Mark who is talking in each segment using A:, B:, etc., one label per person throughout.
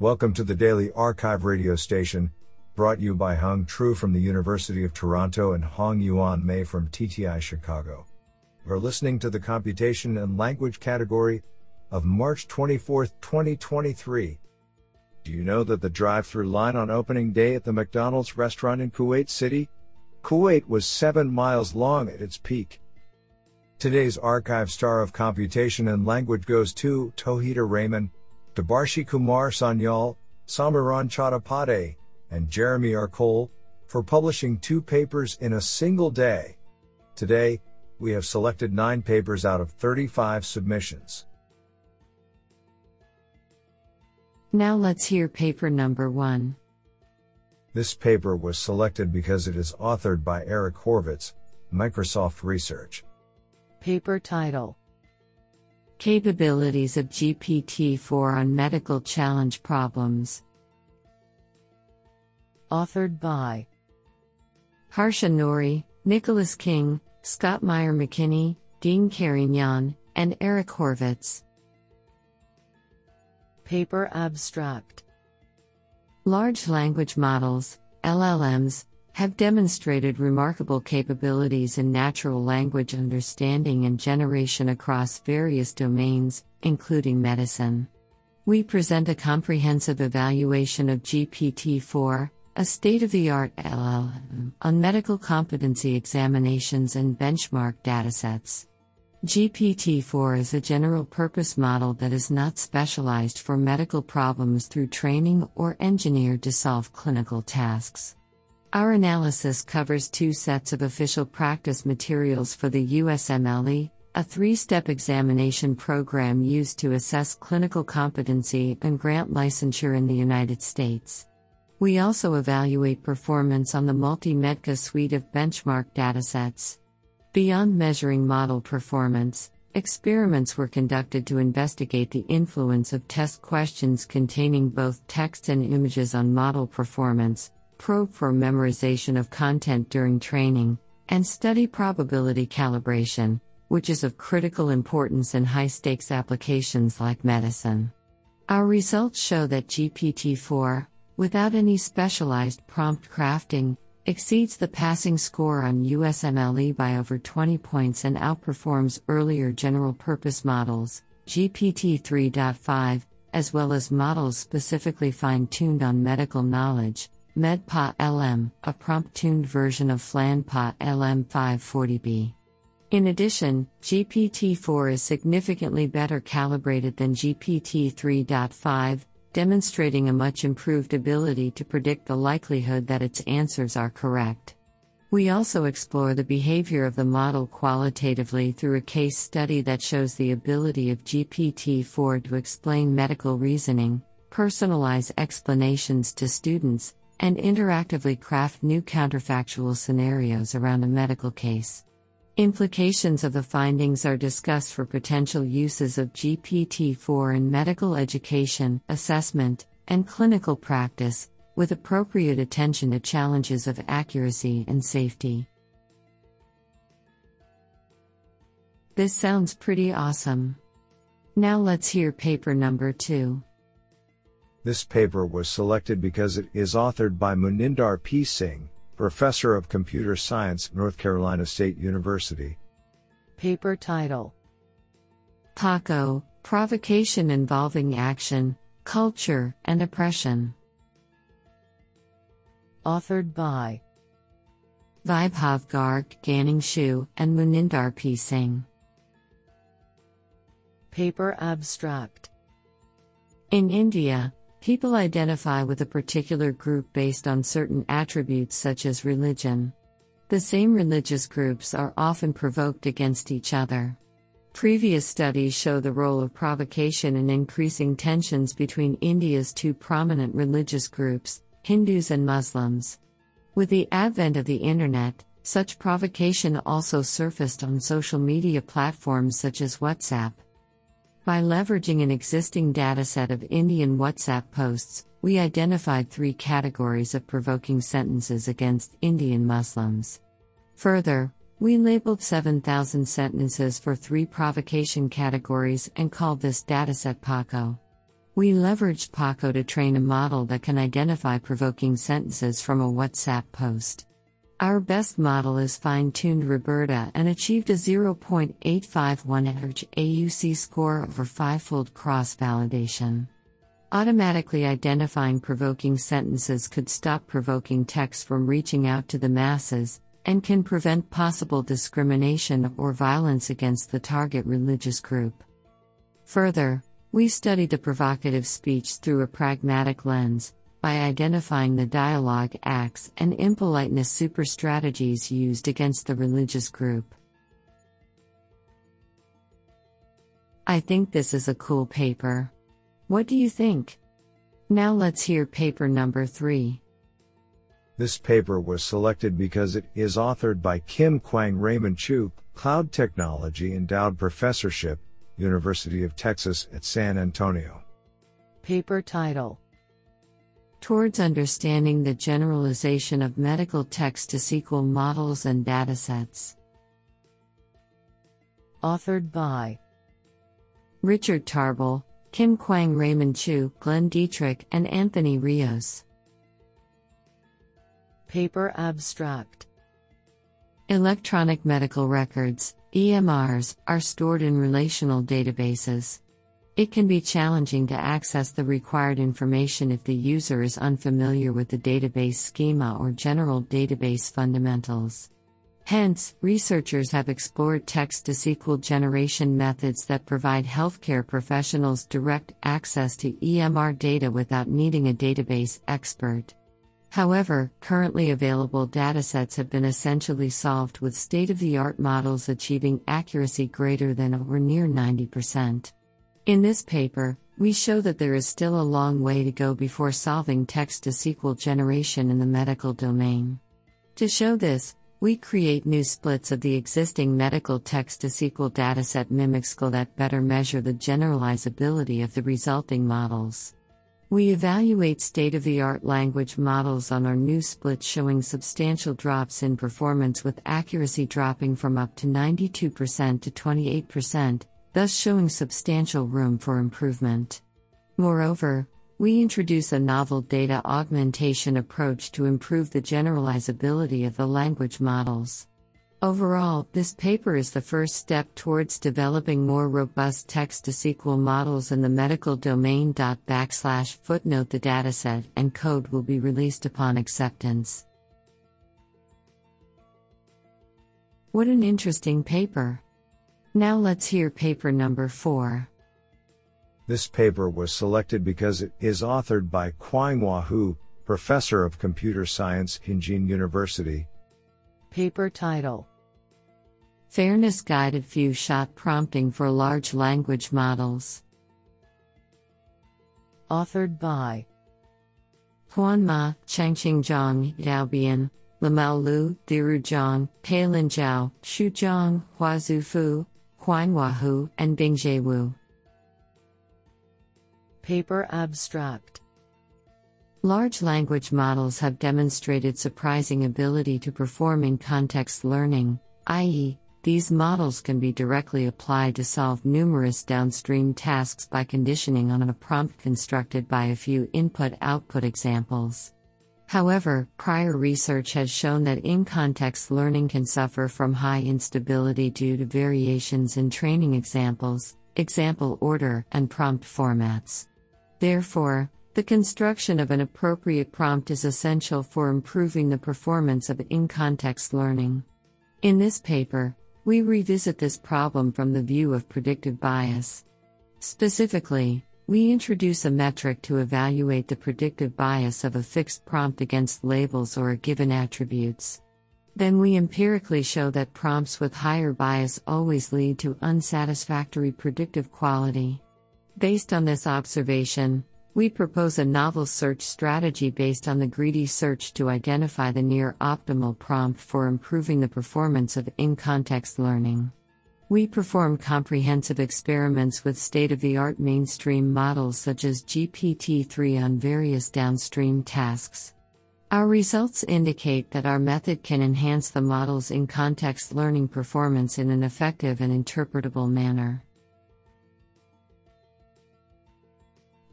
A: Welcome to the Daily arXiv radio station, brought you by Hung Tru from the University of Toronto and Hong Yuan Mei from TTI Chicago. We're listening to the Computation and Language category of March 24, 2023. Do you know that the drive through line on opening day at the McDonald's restaurant in Kuwait City, Kuwait was 7 miles long at its peak? Today's arXiv star of computation and language goes to Tohida Rehman, Debarshi Kumar Sanyal, Samiran Chattopadhyay, and Jeremy R. Cole for publishing two papers in a single day. Today, we have selected nine papers out of 35 submissions.
B: Now let's hear paper number one.
A: This paper was selected because it is authored by Eric Horvitz, Microsoft Research.
B: Paper title Capabilities of GPT 4 on Medical Challenge Problems. Authored by Harsha Nori, Nicholas King, Scott Mayer McKinney, Dean Carignan, and Eric Horvitz. Paper Abstract Large language models, LLMs, have demonstrated remarkable capabilities in natural language understanding and generation across various domains, including medicine. We present a comprehensive evaluation of GPT 4, a state of the art LLM, on medical competency examinations and benchmark datasets. GPT 4 is a general purpose model that is not specialized for medical problems through training or engineered to solve clinical tasks. Our analysis covers two sets of official practice materials for the USMLE, a three step examination program used to assess clinical competency and grant licensure in the United States. We also evaluate performance on the MultiMedQA suite of benchmark datasets. Beyond measuring model performance, experiments were conducted to investigate the influence of test questions containing both text and images on model performance, probe for memorization of content during training, and study probability calibration, which is of critical importance in high stakes applications like medicine. Our results show that GPT 4, without any specialized prompt crafting, exceeds the passing score on USMLE by over 20 points and outperforms earlier general purpose models, GPT 3.5, as well as models specifically fine tuned on medical knowledge, Med-PaLM, a prompt tuned version of Flan-PaLM 540B. In addition, GPT 4 is significantly better calibrated than GPT 3.5 demonstrating a much improved ability to predict the likelihood that its answers are correct. We also explore the behavior of the model qualitatively through a case study that shows the ability of GPT 4 to explain medical reasoning, personalize explanations to students, and interactively craft new counterfactual scenarios around a medical case. Implications of the findings are discussed for potential uses of GPT 4 in medical education, assessment, and clinical practice, with appropriate attention to challenges of accuracy and safety. This sounds pretty awesome. Now let's hear paper number two.
A: This paper was selected because it is authored by Munindar P. Singh, Professor of Computer Science, North Carolina State University.
B: Paper title PACO Provocation Involving Action, Culture, and Oppression. Authored by Vaibhav Garg, Ganning Xu, and Munindar P. Singh. Paper Abstract In India, People identify with a particular group based on certain attributes such as religion. The same religious groups are often provoked against each other. Previous studies show the role of provocation in increasing tensions between India's two prominent religious groups, Hindus and Muslims. With the advent of the Internet, such provocation also surfaced on social media platforms such as WhatsApp. By leveraging an existing dataset of Indian WhatsApp posts, we identified three categories of provoking sentences against Indian Muslims. Further, we labeled 7,000 sentences for three provocation categories and called this dataset PACO. We leveraged Paco to train a model that can identify provoking sentences from a WhatsApp post. Our best model is fine tuned RoBERTa and achieved a 0.851 average AUC score over fivefold cross validation. Automatically identifying provoking sentences could stop provoking text from reaching out to the masses, and can prevent possible discrimination or violence against the target religious group. Further, we study the provocative speech through a pragmatic lens, by identifying the dialogue acts and impoliteness super strategies used against the religious group. I think this is a cool paper. What do you think? Now let's hear paper number 3.
A: This paper was selected because it is authored by Kim Kwang Raymond Choo, Cloud Technology Endowed Professorship, University of Texas at San Antonio.
B: Paper title Towards Understanding the Generalization of Medical Text to SQL Models and Datasets. Authored by Richard Tarbell, Kim Kwang Raymond Choo, Glenn Dietrich, and Anthony Rios. Paper Abstract Electronic medical records, EMRs, are stored in relational databases. It can be challenging to access the required information if the user is unfamiliar with the database schema or general database fundamentals. Hence, researchers have explored text to SQL generation methods that provide healthcare professionals direct access to EMR data without needing a database expert. However, currently available datasets have been essentially solved with state of the art models achieving accuracy greater than or near 90%. In this paper, we show that there is still a long way to go before solving text to SQL generation in the medical domain. To show this, we create new splits of the existing medical text to SQL dataset MimicSQL that better measure the generalizability of the resulting models. We evaluate state of the art language models on our new split showing substantial drops in performance with accuracy dropping from up to 92% to 28%, thus showing substantial room for improvement. Moreover, we introduce a novel data augmentation approach to improve the generalizability of the language models. Overall, this paper is the first step towards developing more robust text to SQL models in the medical domain. Backslash footnote The dataset and code will be released upon acceptance. What an interesting paper! Now let's hear paper number 4.
A: This paper was selected because it is authored by Qinghua Hu, Professor of Computer Science, Tianjin University.
B: Paper title Fairness Guided Few Shot Prompting for Large Language Models. Authored by Huan Ma, Changqing Zhang, Yaobian, Lemao Liu, Diru Zhang, Peilin Zhao, Xu Zhang, Huazhu Fu, Qinghua Hu, and Bingzhe Wu. Paper Abstract Large language models have demonstrated surprising ability to perform in context learning, i.e., these models can be directly applied to solve numerous downstream tasks by conditioning on a prompt constructed by a few input output examples. However, prior research has shown that in context learning can suffer from high instability due to variations in training examples, example order, and prompt formats. Therefore, the construction of an appropriate prompt is essential for improving the performance of in context learning. In this paper, we revisit this problem from the view of predictive bias. Specifically, we introduce a metric to evaluate the predictive bias of a fixed prompt against labels or given attributes. Then we empirically show that prompts with higher bias always lead to unsatisfactory predictive quality. Based on this observation, we propose a novel search strategy based on the greedy search to identify the near optimal prompt for improving the performance of in context learning. We perform comprehensive experiments with state of the art mainstream models such as GPT 3 on various downstream tasks. Our results indicate that our method can enhance the model's in context learning performance in an effective and interpretable manner.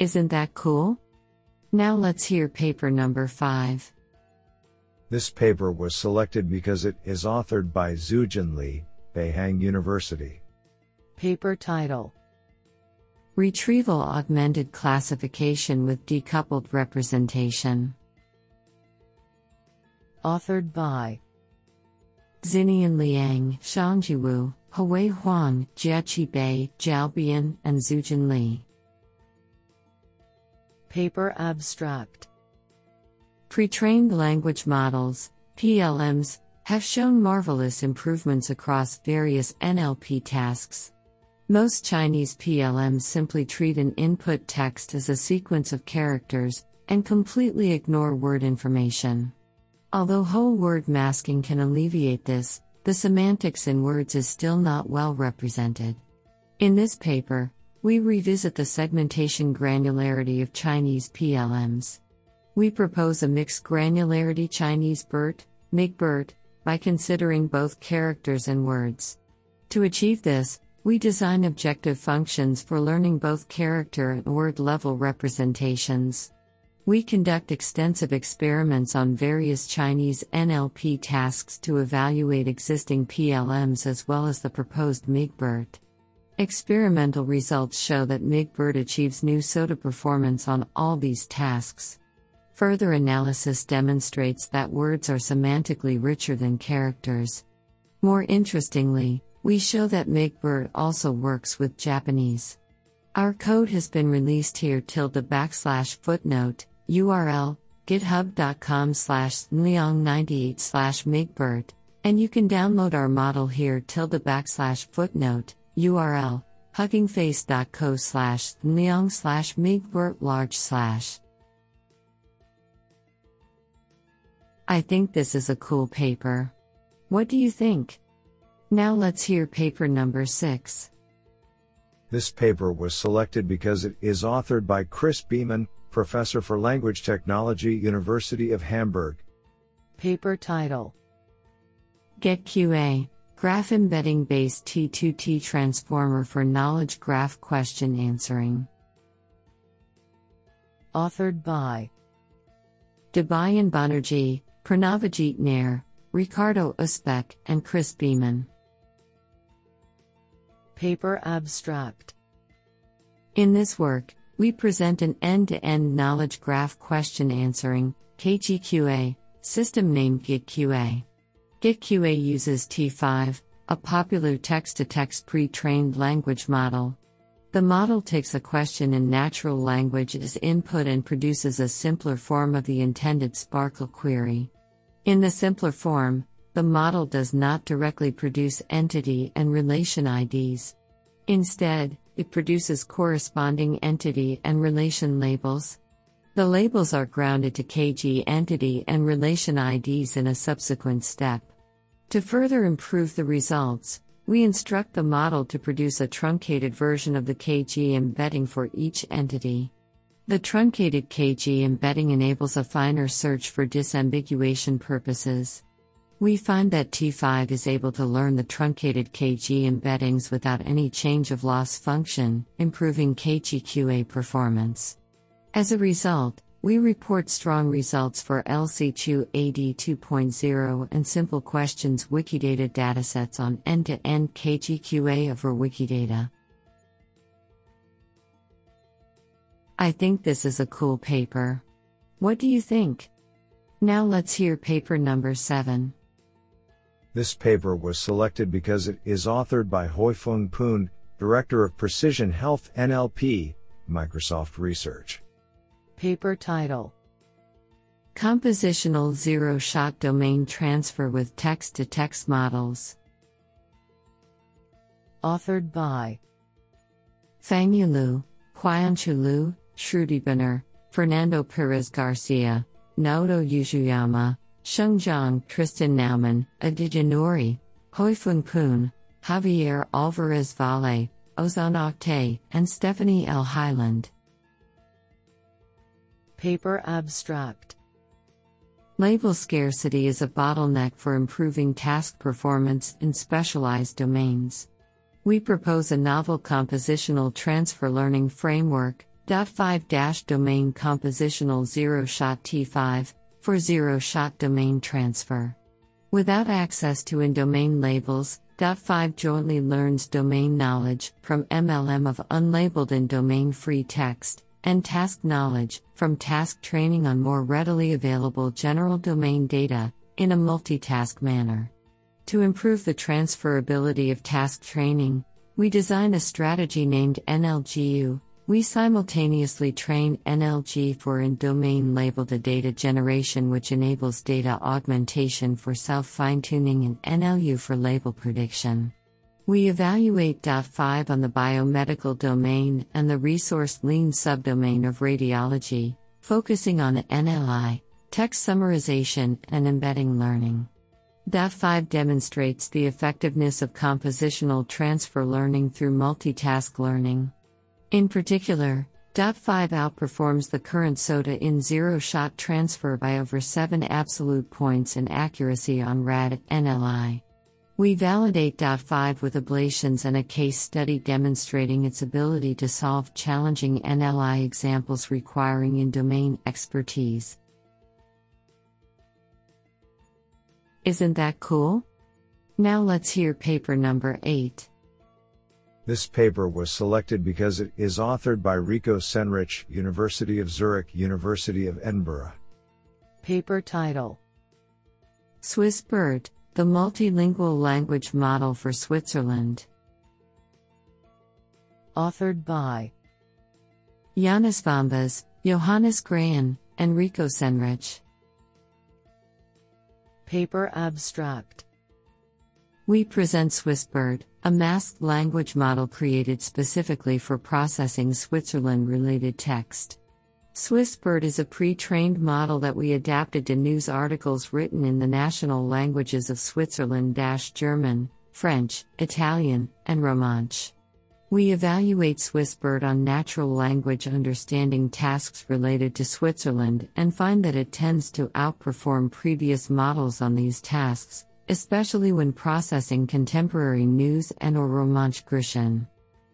B: Isn't that cool? Now let's hear paper number 5.
A: This paper was selected because it is authored by Zhoujun Li, Beihang University.
C: Paper title
B: Retrieval Augmented Classification with Decoupled Representation.
C: Authored by
B: Xinnian Liang, Shuangzhi Wu, Hui Huang, Jiaqi Bei, Zhao Bian, and Zhoujun Li.
C: Paper abstract
B: Pre-trained language models, PLMs, have shown marvelous improvements across various NLP tasks. Most Chinese PLMs simply treat an input text as a sequence of characters and completely ignore word information. Although whole word masking can alleviate this, the semantics in words is still not well represented. In this paper, we revisit the segmentation granularity of Chinese PLMs. We propose a mixed granularity Chinese BERT, MIG-BERT, by considering both characters and words. To achieve this, we design objective functions for learning both character and word level representations. We conduct extensive experiments on various Chinese NLP tasks to evaluate existing PLMs as well as the proposed MIGBERT. Experimental results show that MIGBERT achieves new SOTA performance on all these tasks. Further analysis demonstrates that words are semantically richer than characters. More interestingly, we show that MIGBERT also works with Japanese. Our code has been released here tilde backslash footnote, URL, github.com slash liang98 slash MIGBERT, and you can download our model here tilde backslash footnote, URL, huggingface.co slash liang slash MIGBERT large slash. I think this is a cool paper. What do you think? Now let's hear paper number 6.
A: This paper was selected because it is authored by Chris Biemann, Professor for Language Technology, University of Hamburg.
C: Paper title
B: GetQA Graph Embedding Based T2T Transformer for Knowledge Graph Question Answering.
C: Authored by
B: Debayan Banerjee, Pranavajit Nair, Ricardo Usbeck, and Chris Biemann.
C: Paper abstract
B: In this work, we present an end to end knowledge graph question answering KGQA, system named GetQA. GetQA uses T5, a popular text to text pre trained language model. The model takes a question in natural language as input and produces a simpler form of the intended SPARQL query. In the simpler form, the model does not directly produce entity and relation IDs. Instead, it produces corresponding entity and relation labels. The labels are grounded to KG entity and relation IDs in a subsequent step. To further improve the results, we instruct the model to produce a truncated version of the KG embedding for each entity. The truncated KG embedding enables a finer search for disambiguation purposes. We find that T5 is able to learn the truncated KG embeddings without any change of loss function, improving KGQA performance. As a result, we report strong results for LC-QuAD 2.0 and simple questions Wikidata datasets on end to end KGQA over Wikidata. I think this is a cool paper. What do you think? Now let's hear paper number 7.
A: This paper was selected because it is authored by Hoifung Poon, Director of Precision Health NLP, Microsoft Research.
C: Paper title
B: Compositional Zero Shot Domain Transfer with Text to Text Models.
C: Authored by
B: Fangyu Liu, Qianchu Liu, Shruthi Bannur, Fernando Perez Garcia, Naoto Usuyama, Shengzhang Tristan Naumann, Aditya Nori, Hoifung Poon, Javier Alvarez Valle, Ozan Oktay, and Stephanie L. Hyland.
C: Paper abstract
B: Label scarcity is a bottleneck for improving task performance in specialized domains. We propose a novel compositional transfer learning framework, 5 Domain Compositional Zero Shot T5 for zero shot domain transfer. Without access to in domain labels, .5 jointly learns domain knowledge from MLM of unlabeled and domain free text, and task knowledge from task training on more readily available general domain data in a multitask manner. To improve the transferability of task training, we design a strategy named NLGU, we simultaneously train NLG for in domain labeled data generation, which enables data augmentation for self fine tuning, and NLU for label prediction. We evaluate .5 on the biomedical domain and the resource lean subdomain of radiology, focusing on NLI, text summarization, and embedding learning. .5 demonstrates the effectiveness of compositional transfer learning through multitask learning. In particular, .5 outperforms the current SOTA in zero-shot transfer by over 7 absolute points in accuracy on RAD NLI. We validate DOT5 with ablations and a case study demonstrating its ability to solve challenging NLI examples requiring in-domain expertise. Isn't that cool? Now let's hear paper number 8.
A: This paper was selected because it is authored by Rico Sennrich, University of Zurich, University of Edinburgh.
C: Paper title
B: Swiss BERT, the multilingual language model for Switzerland.
C: Authored by
B: Jannis Vamvas, Johannes Graen, and Rico Sennrich.
C: Paper abstract
B: We present SwissBERT, a masked language model created specifically for processing Switzerland related text. SwissBERT is a pre trained model that we adapted to news articles written in the national languages of Switzerland German, French, Italian, and Romansh. We evaluate SwissBERT on natural language understanding tasks related to Switzerland and find that it tends to outperform previous models on these tasks, especially when processing contemporary news and or Romansh Grischun.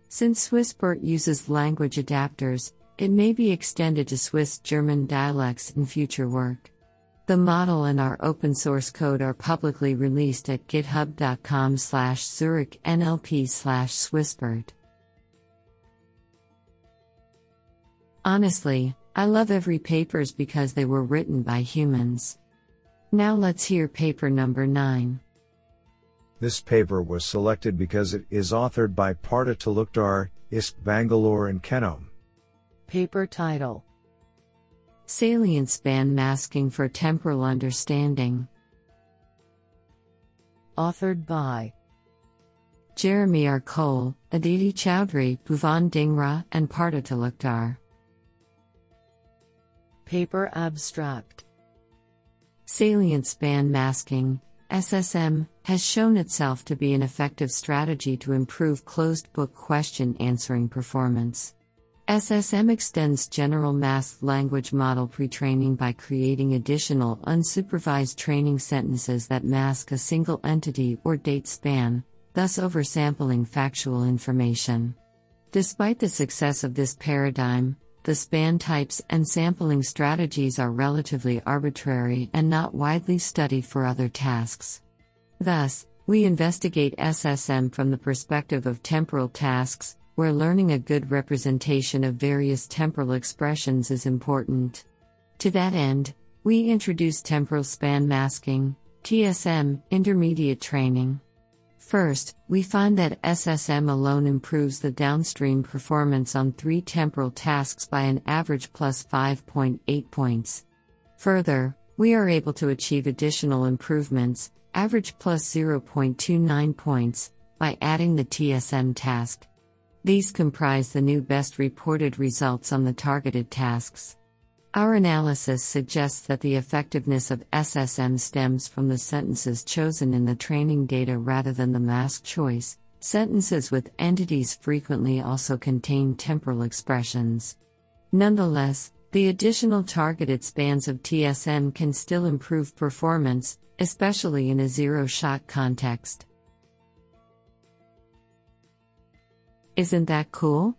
B: Since SwissBERT uses language adapters, it may be extended to Swiss German dialects in future work. The model and our open source code are publicly released at github.com slash zurich nlp slash swissbert. Honestly, I love every papers because they were written by humans. Now let's hear paper number 9.
A: This paper was selected because it is authored by Partha Talukdar, IISc Bangalore and Kenom.
C: Paper title
B: Salient Span Masking for Temporal Understanding.
C: Authored by
B: Jeremy R. Cole, Aditi Chaudhary, Bhuwan Dhingra, and Partha Talukdar.
C: Paper abstract
B: Salient span masking, SSM, has shown itself to be an effective strategy to improve closed book question answering performance. SSM extends general masked language model pre-training by creating additional unsupervised training sentences that mask a single entity or date span, thus oversampling factual information. Despite the success of this paradigm, the span types and sampling strategies are relatively arbitrary and not widely studied for other tasks. Thus, we investigate SSM from the perspective of temporal tasks, where learning a good representation of various temporal expressions is important. To that end, we introduce temporal span masking, TSM, intermediate training. First, we find that SSM alone improves the downstream performance on three temporal tasks by an average plus 5.8 points. Further, we are able to achieve additional improvements, average plus 0.29 points, by adding the TSM task. These comprise the new best reported results on the targeted tasks. Our analysis suggests that the effectiveness of SSM stems from the sentences chosen in the training data rather than the mask choice. Sentences with entities frequently also contain temporal expressions. Nonetheless, the additional targeted spans of TSM can still improve performance, especially in a zero shot context. Isn't that cool?